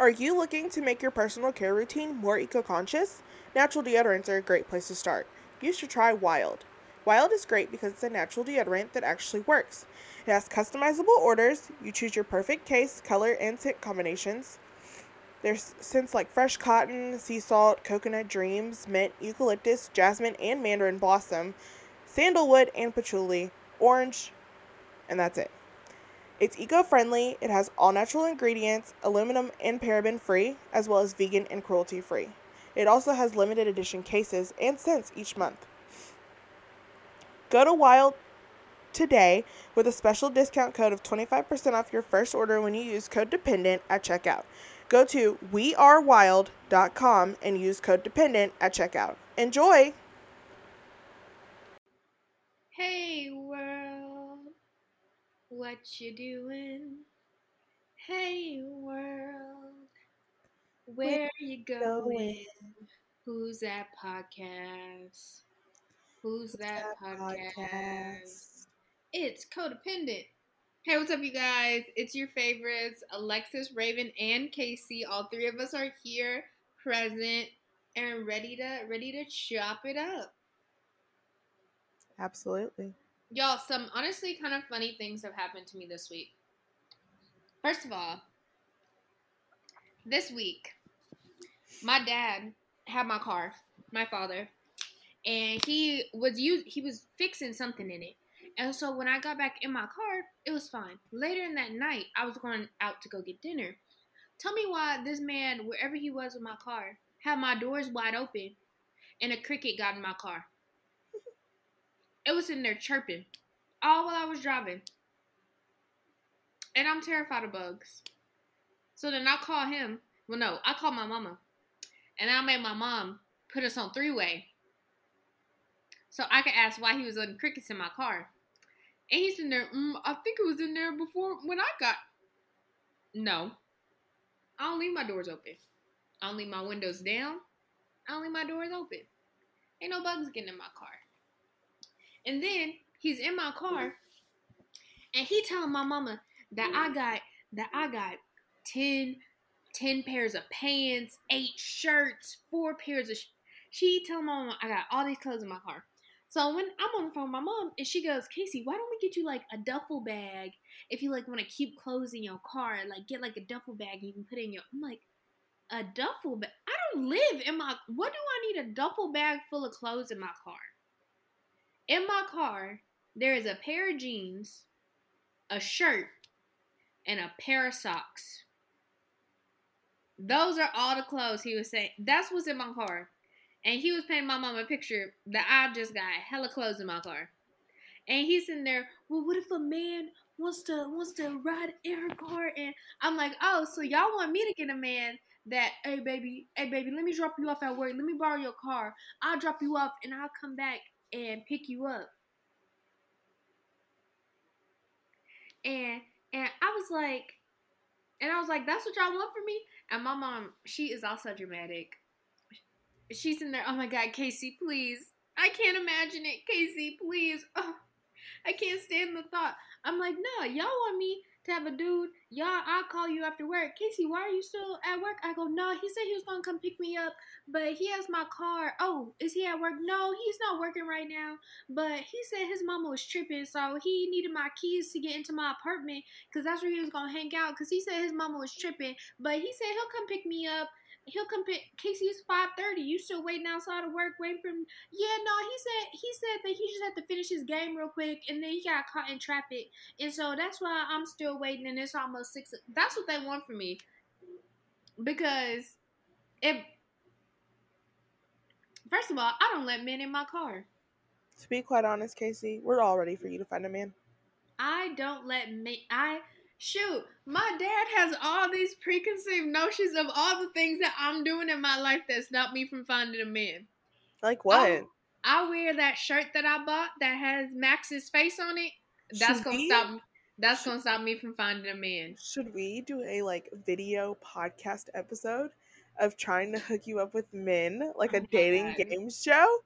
Are you looking to make your personal care routine more eco conscious? Natural deodorants are a great place to start. You should try Wild. Wild is great because it's a natural deodorant that actually works. It has customizable orders. You choose your perfect case, color, and scent combinations. There's scents like fresh cotton, sea salt, coconut dreams, mint, eucalyptus, jasmine, and mandarin blossom, sandalwood, and patchouli, orange, and that's it. It's eco friendly, it has all natural ingredients, aluminum and paraben free, as well as vegan and cruelty free. It also has limited edition cases and scents each month. Go to Wild today with a special discount code of 25% off your first order when you use code DEPENDENT at checkout. Go to wearewild.com and use code DEPENDENT at checkout. Enjoy! Hey world, what you doing? Hey world, where you going? Who's that podcast? Who's that podcast? It's codependent. Hey, what's up, you guys? It's your favorites, Alexis, Raven, and Kaci. All three of us are here, present, and ready to ready to chop it up. Absolutely. Y'all, some honestly kind of funny things have happened to me this week. First of all, this week, my dad had my car, my father, and he was use he was fixing something in it. And so when I got back in my car, it was fine. Later in that night, I was going out to go get dinner. Tell me why this man, wherever he was with my car, had my doors wide open and a cricket got in my car. It was in there chirping all while I was driving. And I'm terrified of bugs. So then I call him. Well, no, I called my mama. And I made my mom put us on three way. So I could ask why he was on crickets in my car. And he's in there, mm, I think it was in there before when I got. No. I don't leave my doors open. I don't leave my windows down. I don't leave my doors open. Ain't no bugs getting in my car. And then he's in my car and he telling my mama that I got that I got 10, 10 pairs of pants, eight shirts, four pairs of sh- she telling my mama I got all these clothes in my car. So when I'm on the phone with my mom and she goes, Kaci, why don't we get you like a duffel bag if you like want to keep clothes in your car? Like get like a duffel bag you can put in your I'm like, a duffel bag? I don't live in my what do I need a duffel bag full of clothes in my car? In my car, there is a pair of jeans, a shirt, and a pair of socks. Those are all the clothes he was saying. That's what's in my car. And he was painting my mom a picture that I just got hella clothes in my car. And he's in there, well, what if a man wants to wants to ride in her car? And I'm like, oh, so y'all want me to get a man that, hey baby, hey baby, let me drop you off at work. Let me borrow your car. I'll drop you off and I'll come back and pick you up. And and I was like, and I was like, that's what y'all want from me? And my mom, she is also dramatic. She's in there, oh my God, Kaci, please. I can't imagine it, Kaci, please. Oh, I can't stand the thought. I'm like, no, y'all want me to have a dude, y'all, I'll call you after work. Kaci, why are you still at work? I go, no, he said he was gonna come pick me up, but he has my car. Oh, is he at work? No, he's not working right now. But he said his mama was tripping, so he needed my keys to get into my apartment because that's where he was gonna hang out. Because he said his mama was tripping, but he said he'll come pick me up he'll come pick Kaci's five thirty. You still waiting outside of work, waiting for him. Yeah, no, he said he said that he just had to finish his game real quick, and then he got caught in traffic, and so that's why I'm still waiting. And it's almost six. That's what they want from me, because if first of all, I don't let men in my car. To be quite honest, Kaci, we're all ready for you to find a man. I don't let me. I shoot, my dad has all these preconceived notions of all the things that I'm doing in my life that stop me from finding a man. Like oh, what? I, I wear that shirt that I bought that has Max's face on it. That's Should gonna we? stop me. That's gonna stop me from finding a man. Should we do a like video podcast episode of trying to hook you up with men, like oh a dating God. game show?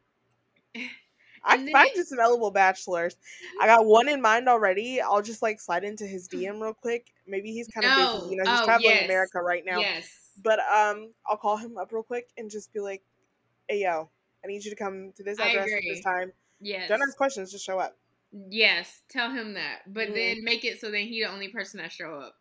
I then find some eligible bachelors. I got one in mind already. I'll just like slide into his DM real quick. Maybe he's kind of No. busy. You know, he's Oh, traveling yes. America right now. Yes. But um, I'll call him up real quick and just be like, "Hey, yo, I need you to come to this address at this time. Yes. Don't ask questions. Just show up." Yes. Tell him that. But Mhm. then make it so then he the only person that show up.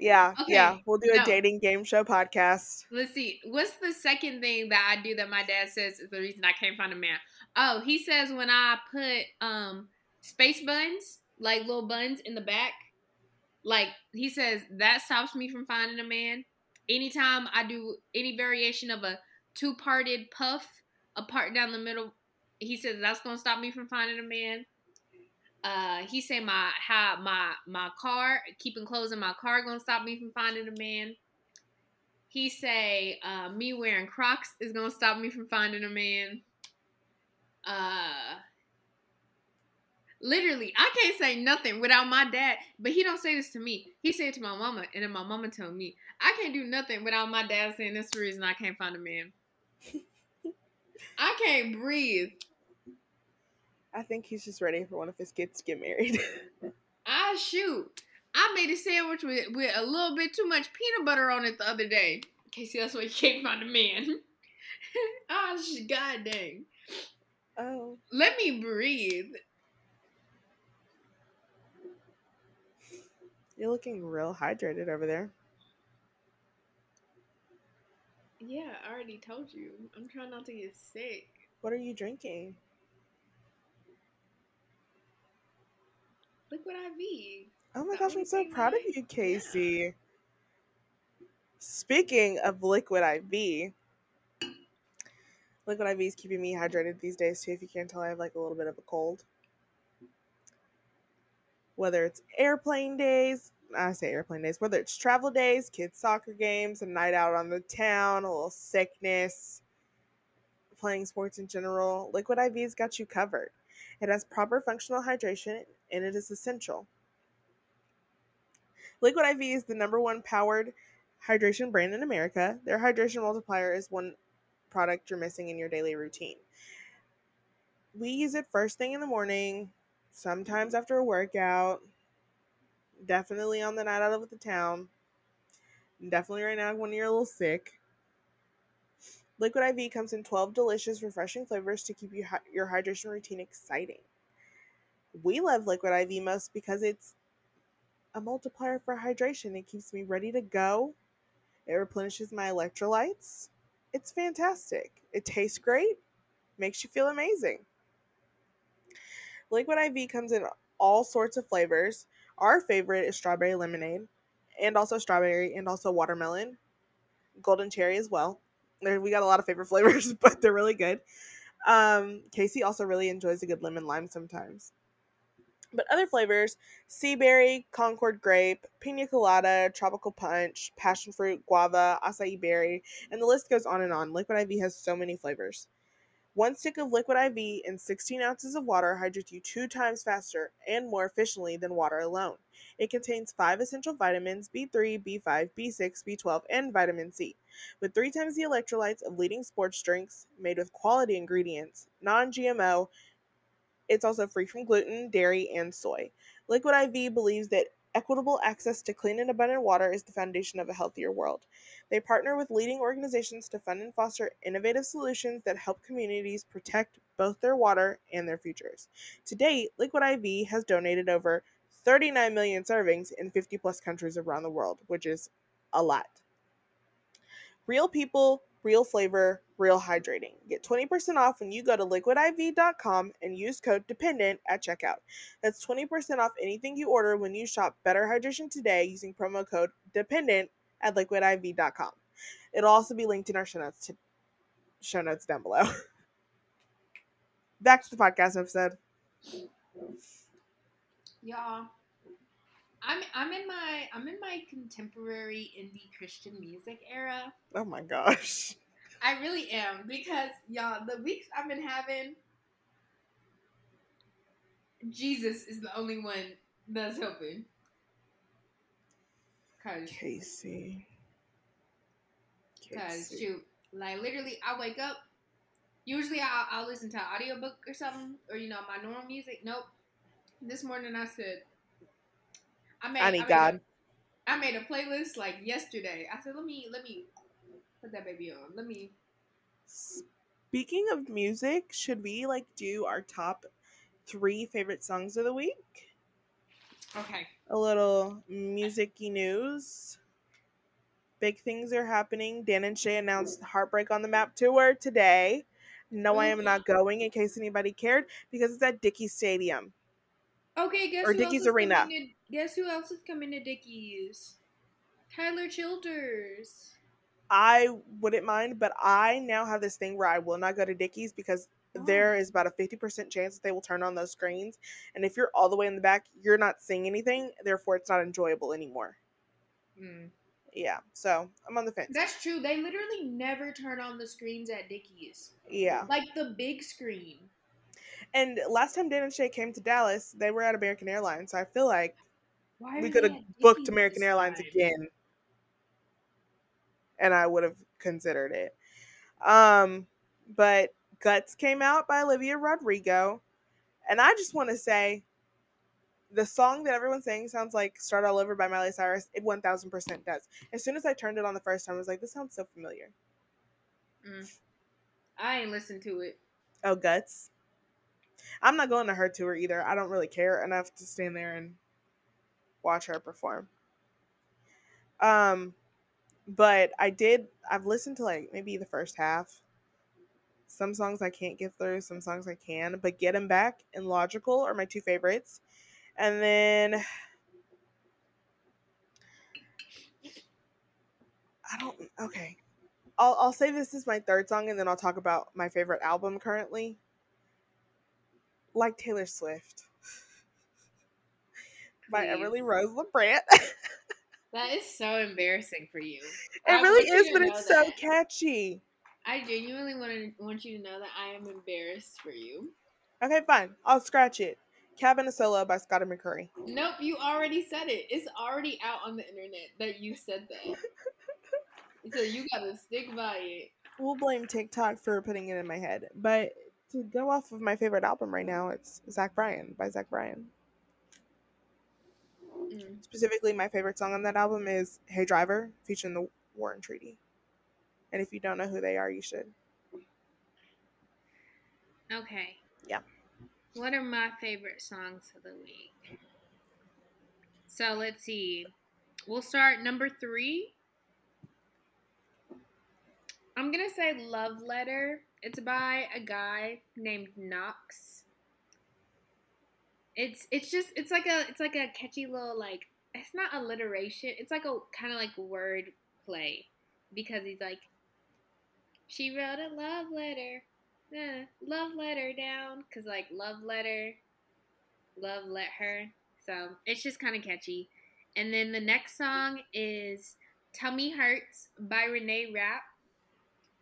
Yeah, yeah. Okay, We'll do a no. dating game show podcast. Let's see. What's the second thing that I do that my dad says is the reason I can't find a man? Oh, he says when I put um space buns, like little buns in the back, like he says that stops me from finding a man. Anytime I do any variation of a two parted puff, a part down the middle, he says that's gonna stop me from finding a man. Uh, he say my how my my car keeping clothes in my car gonna stop me from finding a man. He say uh, me wearing Crocs is gonna stop me from finding a man. Uh, literally, I can't say nothing without my dad. But he don't say this to me. He say it to my mama, and then my mama told me I can't do nothing without my dad saying this is the reason I can't find a man. I can't breathe. I think he's just ready for one of his kids to get married. I shoot. I made a sandwich with, with a little bit too much peanut butter on it the other day. Kaci, that's why you can't find a man. Ah, sh god dang. Oh, Let me breathe. you're looking real hydrated over there. Yeah, I already told you. I'm trying not to get sick. What are you drinking? Liquid IV. Oh my The gosh, I'm so proud of I- you, Kaci. Speaking of liquid IV, liquid IV is keeping me hydrated these days too. If you can't tell, I have like a little bit of a cold. Whether it's airplane days, I say airplane days, whether it's travel days, kids' soccer games, a night out on the town, a little sickness, playing sports in general, Liquid IV's got you covered. It has proper functional hydration and it is essential. Liquid IV is the number one powered hydration brand in America. Their hydration multiplier is one product you're missing in your daily routine. We use it first thing in the morning, sometimes after a workout, definitely on the night out of the town, definitely right now when you're a little sick. Liquid IV comes in 12 delicious, refreshing flavors to keep you, your hydration routine exciting. We love Liquid IV most because it's a multiplier for hydration. It keeps me ready to go. It replenishes my electrolytes. It's fantastic. It tastes great, makes you feel amazing. Liquid IV comes in all sorts of flavors. Our favorite is strawberry lemonade, and also strawberry, and also watermelon, golden cherry as well. We got a lot of favorite flavors, but they're really good. Um, Kaci also really enjoys a good lemon lime sometimes. But other flavors sea berry, Concord grape, pina colada, tropical punch, passion fruit, guava, acai berry, and the list goes on and on. Liquid IV has so many flavors. One stick of liquid IV and 16 ounces of water hydrates you two times faster and more efficiently than water alone. It contains five essential vitamins B3, B5, B6, B12, and vitamin C. With three times the electrolytes of leading sports drinks made with quality ingredients, non GMO, it's also free from gluten, dairy, and soy. Liquid IV believes that equitable access to clean and abundant water is the foundation of a healthier world. They partner with leading organizations to fund and foster innovative solutions that help communities protect both their water and their futures. To date, Liquid IV has donated over 39 million servings in 50 plus countries around the world, which is a lot. Real people, real flavor, real hydrating. Get 20% off when you go to liquidiv.com and use code DEPENDENT at checkout. That's 20% off anything you order when you shop Better Hydration today using promo code DEPENDENT at liquidiv.com. It'll also be linked in our show notes to show notes down below. Back to the podcast episode. Y'all. I'm I'm in my I'm in my contemporary indie Christian music era. Oh my gosh. I really am because y'all the weeks I've been having Jesus is the only one that's helping. Cause, Kaci. cause Kaci. shoot, like literally, I wake up Usually I'll, I'll listen to an audiobook or something, or you know my normal music. Nope. This morning I said, I made. I need made God. A, I made a playlist like yesterday. I said, let me let me put that baby on. Let me. Speaking of music, should we like do our top three favorite songs of the week? Okay. A little musicy news. Big things are happening. Dan and Shay announced Heartbreak on the Map tour today. No, I am not going in case anybody cared because it's at Dickey Stadium. Okay, guess Or who Dickies else is Arena. coming to, guess who else is coming to Dickies? Tyler Childers. I wouldn't mind, but I now have this thing where I will not go to Dickies because there Why? is about a 50% chance that they will turn on those screens. And if you're all the way in the back, you're not seeing anything. Therefore, it's not enjoyable anymore. Mm. Yeah. So I'm on the fence. That's true. They literally never turn on the screens at Dickies. Yeah. Like the big screen. And last time Dan and Shay came to Dallas, they were at American Airlines. So I feel like Why we could have booked American Airlines again. And I would have considered it. Um, but Guts came out by Olivia Rodrigo. And I just want to say the song that everyone's saying sounds like Start All Over by Miley Cyrus. It 1000% does. As soon as I turned it on the first time, I was like, this sounds so familiar. Mm. I ain't listened to it. Oh, Guts. I'm not going to her tour either. I don't really care enough to stand there and watch her perform. Um, but I did. I've listened to like maybe the first half. Some songs I can't get through. Some songs I can. But "Get Get 'Em Back and Logical are my two favorites. And then I don't. Okay, I'll I'll say this is my third song, and then I'll talk about my favorite album currently. Like Taylor Swift by Please. Everly Rose LeBrant. That is so embarrassing for you. it I really is, but it's so that. catchy. I genuinely want to want you to know that I am embarrassed for you. Okay, fine. I'll scratch it. Cab in a Solo by Scotty McCreery. Nope, you already said it. It's already out on the internet that you said that. so you gotta stick by it. We'll blame TikTok for putting it in my head. But to go off of my favorite album right now, it's Zach Bryan by Zach Bryan. Mm. Specifically, my favorite song on that album is Hey Driver, featuring the War and Treaty. And if you don't know who they are, you should. Okay. Yeah. What are my favorite songs of the week? So let's see. We'll start number three. I'm gonna say Love Letter. It's by a guy named Knox. It's it's just it's like a it's like a catchy little like it's not alliteration. It's like a kind of like word play because he's like she wrote a love letter uh, love letter down because like love letter love let her so it's just kind of catchy and then the next song is tummy hurts by renee rapp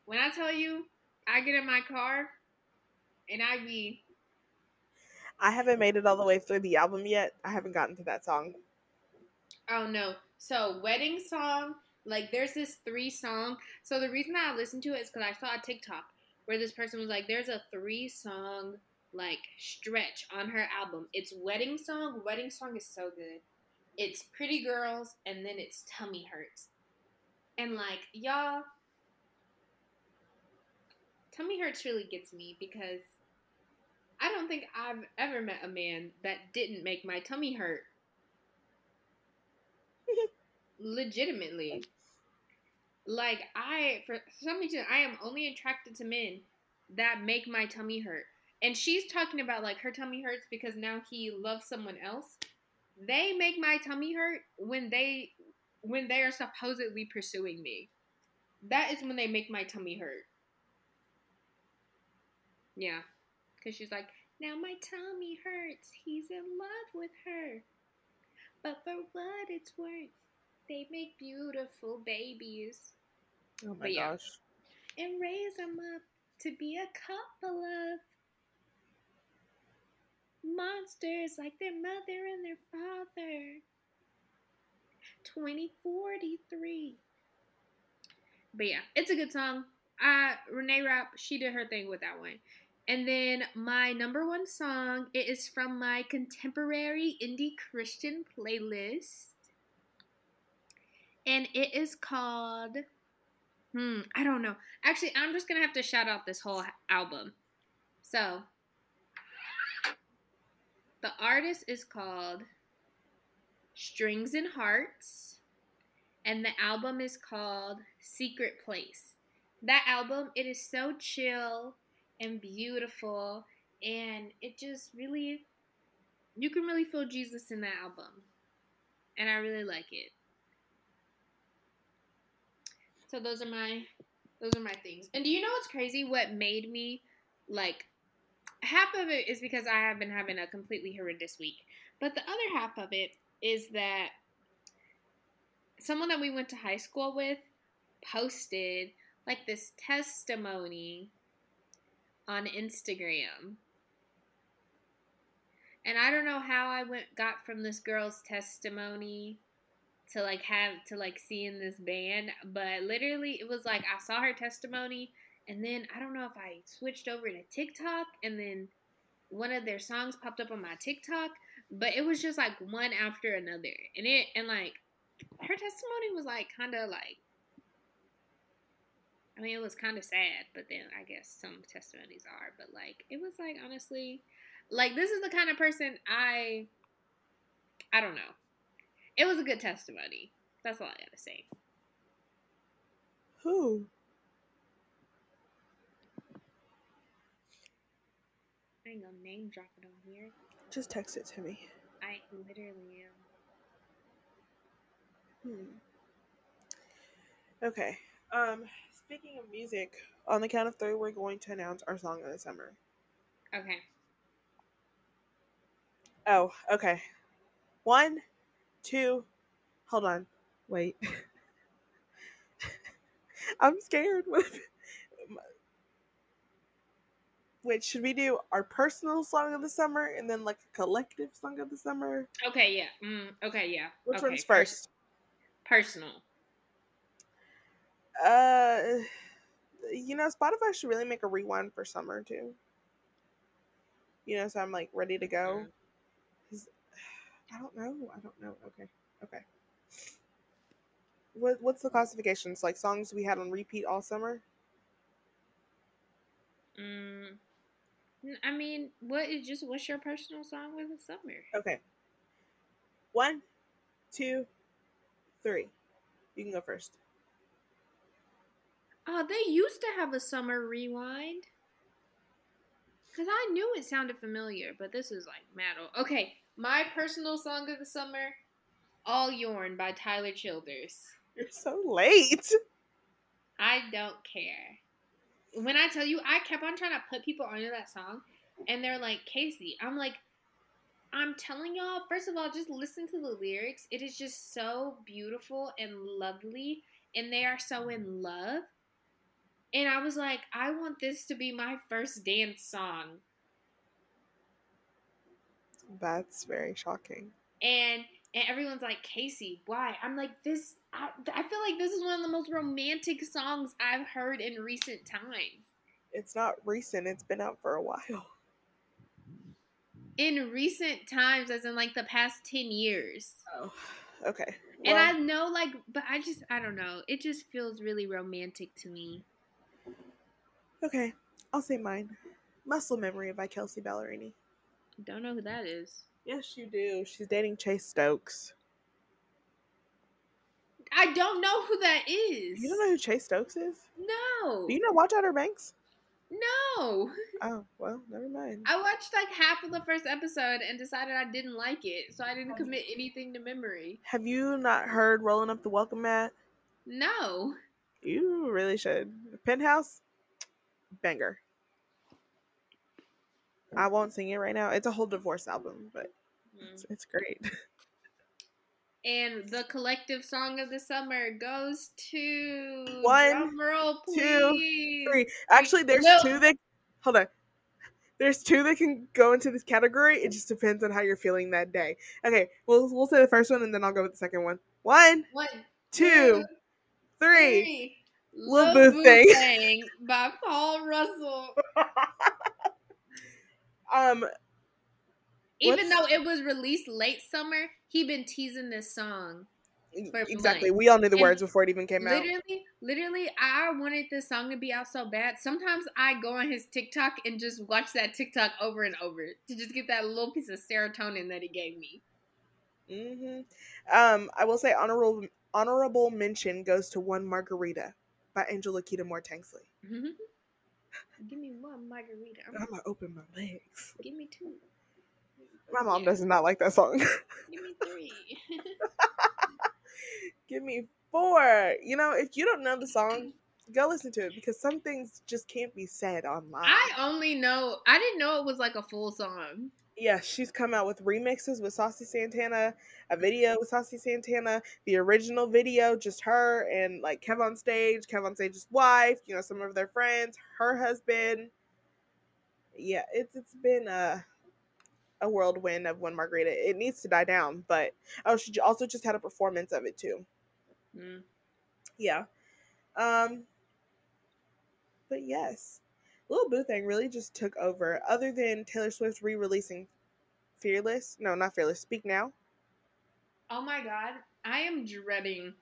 when i tell you i get in my car and i be I haven't made it all the way through the album yet. I haven't gotten to that song. oh no. So wedding song like there's this three song. So the reason that i listened to it is because i saw a tiktok where this person was like there's a three song like stretch on her album. It's wedding song. Wedding song is so good. It's pretty girls and then it's tummy hurts. And like y'all tummy hurts really gets me because i don't think i've ever met a man that didn't make my tummy hurt legitimately. Like i for some reason i am only attracted to men that make my tummy hurt. And she's talking about like her tummy hurts because now he loves someone else. They make my tummy hurt when they when they are supposedly pursuing me. That is when they make my tummy hurt yeah because she's like now my tummy hurts he's in love with her but for what it's worth they make beautiful babies Oh my yeah. gosh. and raise them up to be a couple of monsters like their mother and their father. 2043. But yeah, it's a good song. uh, Renee Rapp, she did her thing with that one. And then my number one song, it is from my contemporary indie Christian playlist. And it is called Hmm, I don't know. Actually, I'm just gonna have to shout out this whole album. So, the artist is called Strings and Hearts, and the album is called Secret Place. That album, it is so chill and beautiful, and it just really, you can really feel Jesus in that album, and I really like it. So those are my those are my things. And do you know what's crazy? What made me like half of it is because I have been having a completely horrendous week. But the other half of it is that someone that we went to high school with posted like this testimony on Instagram. And I don't know how I went got from this girl's testimony to like have to like see in this band, but literally it was like I saw her testimony and then I don't know if I switched over to TikTok and then one of their songs popped up on my TikTok, but it was just like one after another. And it and like her testimony was like kind of like I mean, it was kind of sad, but then I guess some testimonies are, but like it was like honestly like this is the kind of person I I don't know it was a good testimony. That's all I gotta say. Who? I ain't gonna name drop it on here. Just text it to me. I literally am. Hmm. Okay. Um, speaking of music, on the count of three, we're going to announce our song of the summer. Okay. Oh, okay. One, two, hold on, wait. I'm scared. Wait, should we do our personal song of the summer and then like a collective song of the summer? Okay, yeah. Mm, okay, yeah. Which okay. one's first? Personal. Uh, you know, Spotify should really make a rewind for summer too. You know, so I'm like ready to go. I don't know. I don't know. Okay. Okay. What what's the classifications? Like songs we had on repeat all summer? Mm. I mean, what is just what's your personal song with the summer? Okay. One, two, three. You can go first. Oh, they used to have a summer rewind. Cause I knew it sounded familiar, but this is like metal. Okay, my personal song of the summer, All Yourn by Tyler Childers. You're so late. I don't care. When I tell you, I kept on trying to put people onto that song, and they're like, Kaci, I'm like, I'm telling y'all, first of all, just listen to the lyrics. It is just so beautiful and lovely, and they are so in love. And I was like, I want this to be my first dance song. That's very shocking. And and everyone's like, Kaci, why? I'm like, this. I, I feel like this is one of the most romantic songs I've heard in recent times. It's not recent. It's been out for a while. In recent times, as in like the past ten years. Oh, okay. Well, and I know, like, but I just, I don't know. It just feels really romantic to me. Okay, I'll say mine. Muscle Memory by Kelsea Ballerini. Don't know who that is. Yes, you do. She's dating Chase Stokes. I don't know who that is. You don't know who Chase Stokes is? No. Do you know Watch Outer Banks? No. Oh, well, never mind. I watched like half of the first episode and decided I didn't like it, so I didn't commit anything to memory. Have you not heard Rolling Up the Welcome Mat? No. You really should. Penthouse? Banger. I won't sing it right now. It's a whole divorce album, but mm. it's, it's great. And the collective song of the summer goes to one, roll, two, three. Actually, there's no. two that. Hold on. There's two that can go into this category. It just depends on how you're feeling that day. Okay, we'll we'll say the first one and then I'll go with the second one. One, one, two, two three. three. Lil Lil Boo Thing. Thing by Paul Russell. um, Even though it was released late summer, he been teasing this song. Exactly. money. We all knew the And words before it even came out. Literally, literally, I wanted this song to be out so bad. Sometimes I go on his TikTok and just watch that TikTok over and over to just get that little piece of serotonin that he gave me. hmm Um, I will say honorable honorable mention goes to one margarita by Angela Kita Moore Tanksley. Mm-hmm. Give me one margarita. I'm gonna open my legs. Give me two. My mom Yeah. does not like that song. Give me three. Give me four. You know, if you don't know the song, go listen to it because some things just can't be said online. I only know. I didn't know it was like a full song. Yeah, she's come out with remixes with Saucy Santana, a video with Saucy Santana, the original video, just her and like Kev on stage, Kev on stage's wife, you know, some of their friends, her husband. Yeah, it's it's been a a whirlwind of one margarita. It needs to die down, but oh, she also just had a performance of it too. Mm. Yeah. Um but yes. Lil Boo thing really just took over. Other than Taylor Swift re-releasing Fearless. No, not Fearless. Speak Now. Oh my god, I am dreading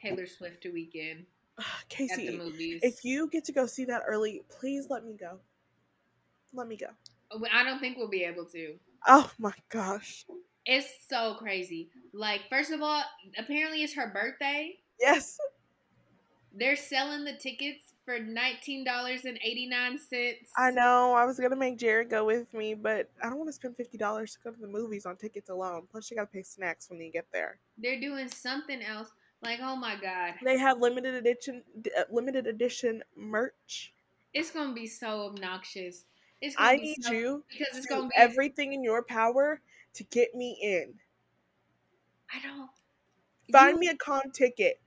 Taylor Swift weekend at the Kaci, movies. if you get to go see that early, please let me go. Let me go. Oh, I don't think we'll be able to. Oh my gosh. It's so crazy. Like, first of all, apparently it's her birthday. Yes. They're selling the tickets for nineteen dollars and eighty nine cents. I know. I was gonna make Jared go with me, but I don't want to spend fifty dollars to go to the movies on tickets alone. Plus, you gotta pay snacks when you get there. They're doing something else. Like, oh my god, They have limited edition, uh, limited edition merch. it's gonna be so obnoxious. It's gonna I be need so- you because it's gonna be everything in your power to get me in. I don't Find you- me a comp ticket,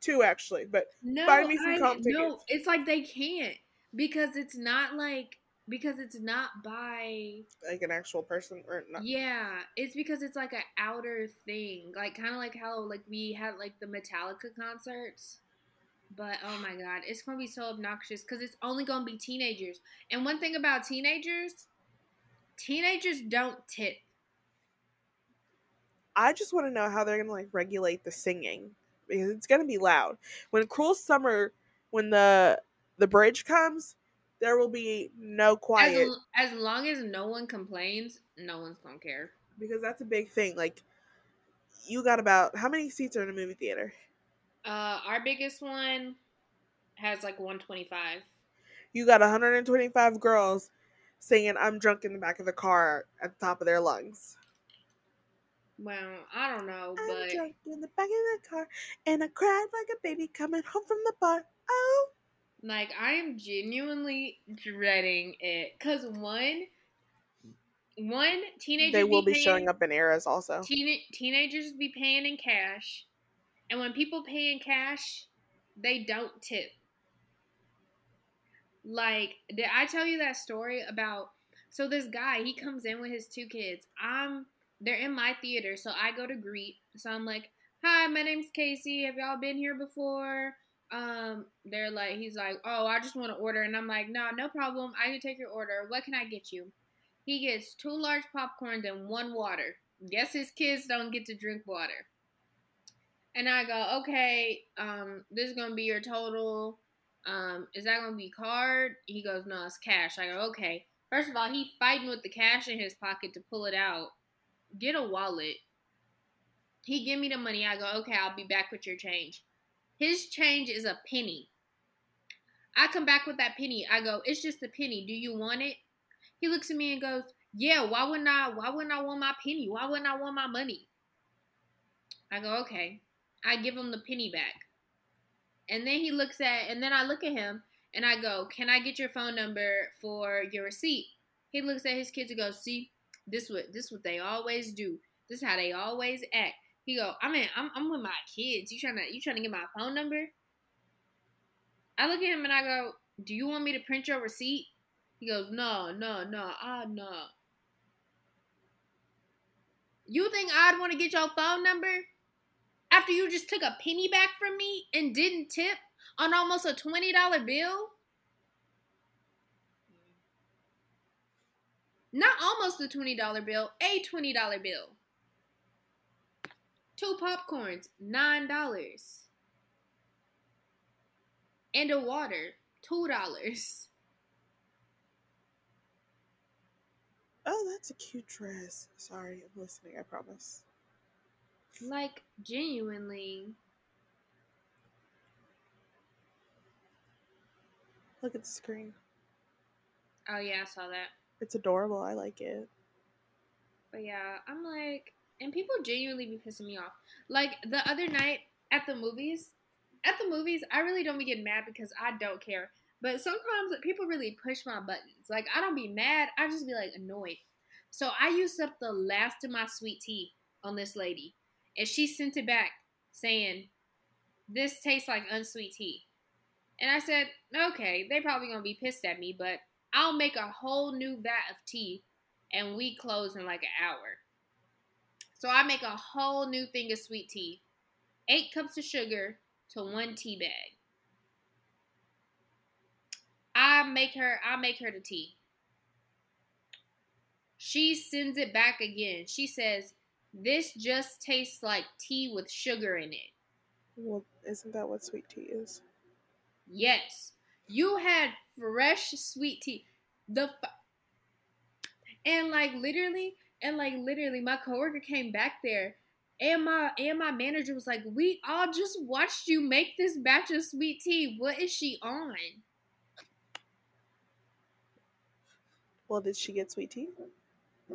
two actually, but No, Find me some I- comp No, it's like they can't because it's not like because it's not by like an actual person or not. yeah. It's because it's like an outer thing, like kind of like how like we had like the Metallica concerts. But oh my god, it's gonna be so obnoxious because it's only gonna be teenagers. And one thing about teenagers, teenagers don't tip. I just want to know how they're gonna like regulate the singing because it's gonna be loud. When Cruel Summer, when the the bridge comes, there will be no quiet l- as long as no one complains, no one's gonna care. because that's a big thing. Like, you got about how many seats are in a movie theater? Uh, our biggest one has like 125. You got 125 girls singing "I'm drunk" in the back of the car at the top of their lungs. Well, I don't know, but in the back of the car, and I cried like a baby coming home from the bar. Oh, like I am genuinely dreading it because one, one teenagers they will be paying, showing up in eras also. Teen, teenagers be paying in cash, and when people pay in cash, they don't tip. Like, did I tell you that story about? So this guy, he comes in with his two kids. I'm, they're in my theater, so I go to greet. So I'm like, "Hi, my name's Kaci. Have y'all been here before?" Um, they're like, he's like, "Oh, I just want to order," and I'm like, "No, no problem. I can take your order. What can I get you?" He gets two large popcorns and one water. Guess his kids don't get to drink water. And I go, okay, um, this is gonna be your total. Um, is that gonna be card? He goes, no, it's cash. I go, okay. First of all, he fighting with the cash in his pocket to pull it out. Get a wallet. He give me the money. I go, okay, I'll be back with your change. His change is a penny. I come back with that penny. I go, it's just a penny. Do you want it? He looks at me and goes, yeah. Why wouldn't I? Why wouldn't I want my penny? Why wouldn't I want my money? I go, okay. I give him the penny back. And then he looks at, and then I look at him and I go, Can I get your phone number for your receipt? He looks at his kids and goes, See, this what this what they always do. This how they always act. He go, I mean, I'm I'm with my kids. You trying to you trying to get my phone number? I look at him and I go, Do you want me to print your receipt? He goes, No, no, no, ah, no. You think I'd want to get your phone number? After you just took a penny back from me and didn't tip? on almost a $20 bill? Not almost a $20 bill, a $20 bill. Two popcorns, $9. And a water, $2. Oh, that's a cute dress. Sorry, I'm listening, I promise. Like, genuinely. Look at the screen. Oh, yeah, I saw that. It's adorable. I like it. But yeah, I'm like, and people genuinely be pissing me off. Like the other night at the movies, at the movies, I really don't be getting mad because I don't care. But sometimes people really push my buttons. Like I don't be mad, I just be like annoyed. So I used up the last of my sweet tea on this lady, and she sent it back saying, "This tastes like unsweet tea." And I said, "Okay, they probably gonna be pissed at me, but I'll make a whole new vat of tea, and we close in like an hour." So I make a whole new thing of sweet tea, eight cups of sugar to one tea bag. I make her I make her the tea. She sends it back again. She says, This just tastes like tea with sugar in it. Well, isn't that what sweet tea is? Yes. You had fresh sweet tea. The f- and like literally and like literally my coworker came back there and my and my manager was like, "We all just watched you make this batch of sweet tea. What is she on?" Well, did she get sweet tea?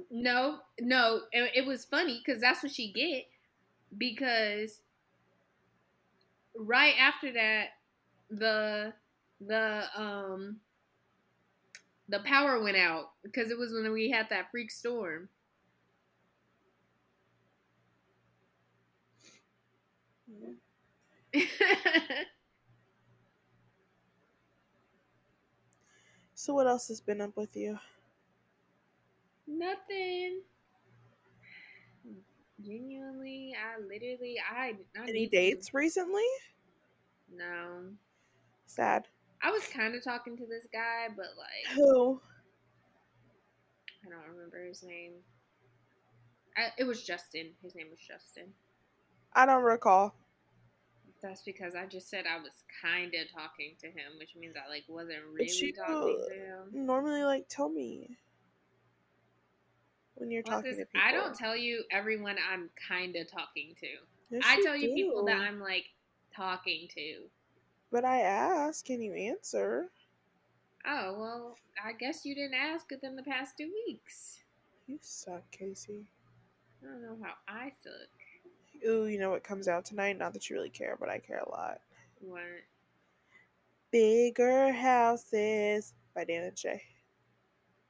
No, no, it, it was funny because that's what she get. Because right after that, the the um the power went out because it was when we had that freak storm. So what else has been up with you? Nothing. Genuinely, I literally, I, I Any need to- dates recently? No, Sad. I was kind of talking to this guy, but like, Who? I don't remember his name. I, it was Justin. His name was Justin. I don't recall. That's because I just said I was kind of talking to him, which means I like wasn't really talking to him. normally like tell me when you're Well, talking to people. I don't tell you everyone I'm kind of talking to. Yes, I tell you people that. I'm like talking to. But I ask, can you answer? Oh, well, I guess you didn't ask within the past two weeks. You suck, Kaci. I don't know how I suck. Ooh, you know what comes out tonight? Not that you really care, but I care a lot. What? Bigger Houses by Dan and Shay.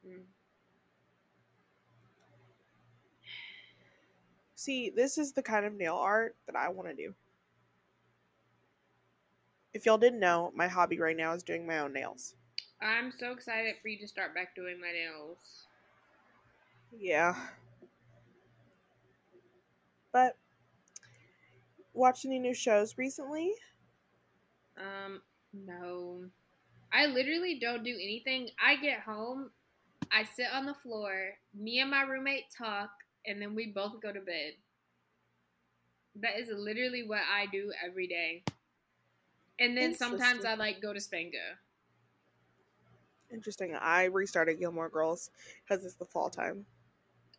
Mm. See, this is the kind of nail art that I want to do. If y'all didn't know, my hobby right now is doing my own nails. I'm so excited for you to start back doing my nails. Yeah. But watch any new shows recently? Um, no. I literally don't do anything. I get home, I sit on the floor, me and my roommate talk, and then we both go to bed. That is literally what I do every day. And then sometimes I like go to Spango. Interesting. I restarted Gilmore Girls because it's the fall time.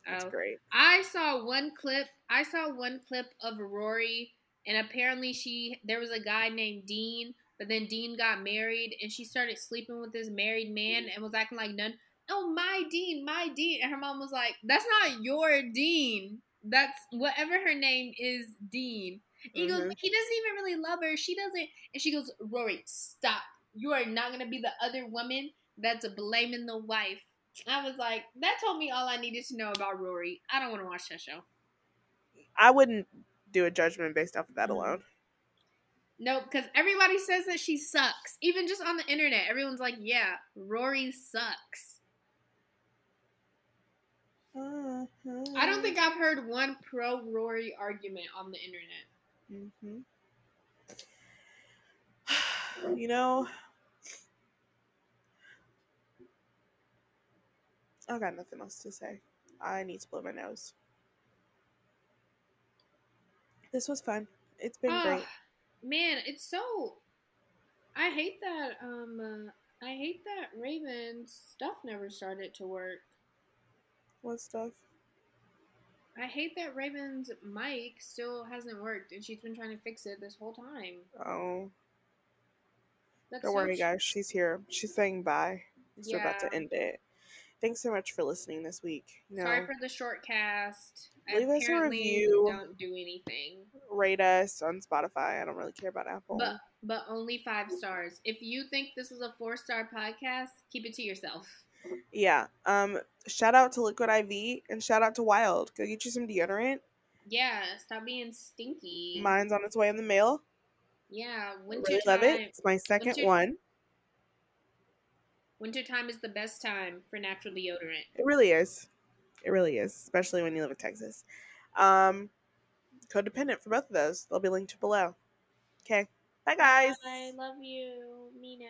That's Oh. great. I saw one clip. I saw one clip of Rory, and apparently she there was a guy named Dean, but then Dean got married, and she started sleeping with this married man mm. and was acting like none. Oh, my Dean, my Dean, and her mom was like, "That's not your Dean. That's whatever her name is, Dean." He goes, Mhm. "He doesn't even really love her. She doesn't." And she goes, "Rory, stop. You are not gonna be the other woman that's blaming the wife." I was like, that told me all I needed to know about Rory. I don't want to watch that show. I wouldn't do a judgment based off of that Mhm. alone. No, because everybody says that she sucks. Even just on the internet, everyone's like, yeah, Rory sucks. I don't think I've heard one pro Rory argument on the internet. Hmm you know, I got nothing else to say. I need to blow my nose. This was fun. It's been great. Ah, man, it's so. I hate that. Um, uh, I hate that Raven's stuff never started to work. What stuff? I hate that Raven's mic still hasn't worked, and she's been trying to fix it this whole time. Oh, That's don't worry, guys. She's here. She's saying bye. So we're about to end it. Thanks so much for listening this week. Know, Sorry for the short cast. I Leave us a review. Don't do anything, rate us on Spotify. I don't really care about Apple. but but only five stars. If you think this is a four star podcast, keep it to yourself. Yeah. Um. Shout out to Liquid IV and shout out to Wild. Go get you some deodorant. Yeah, stop being stinky. Mine's on its way in the mail. yeah, winter really time. love it. It's my second winter- one. Winter time is the best time for natural deodorant. It really is. It really is, especially when you live in Texas. Um, codependent for both of those. They'll be linked below. Okay. Bye, guys. I love you, Mina.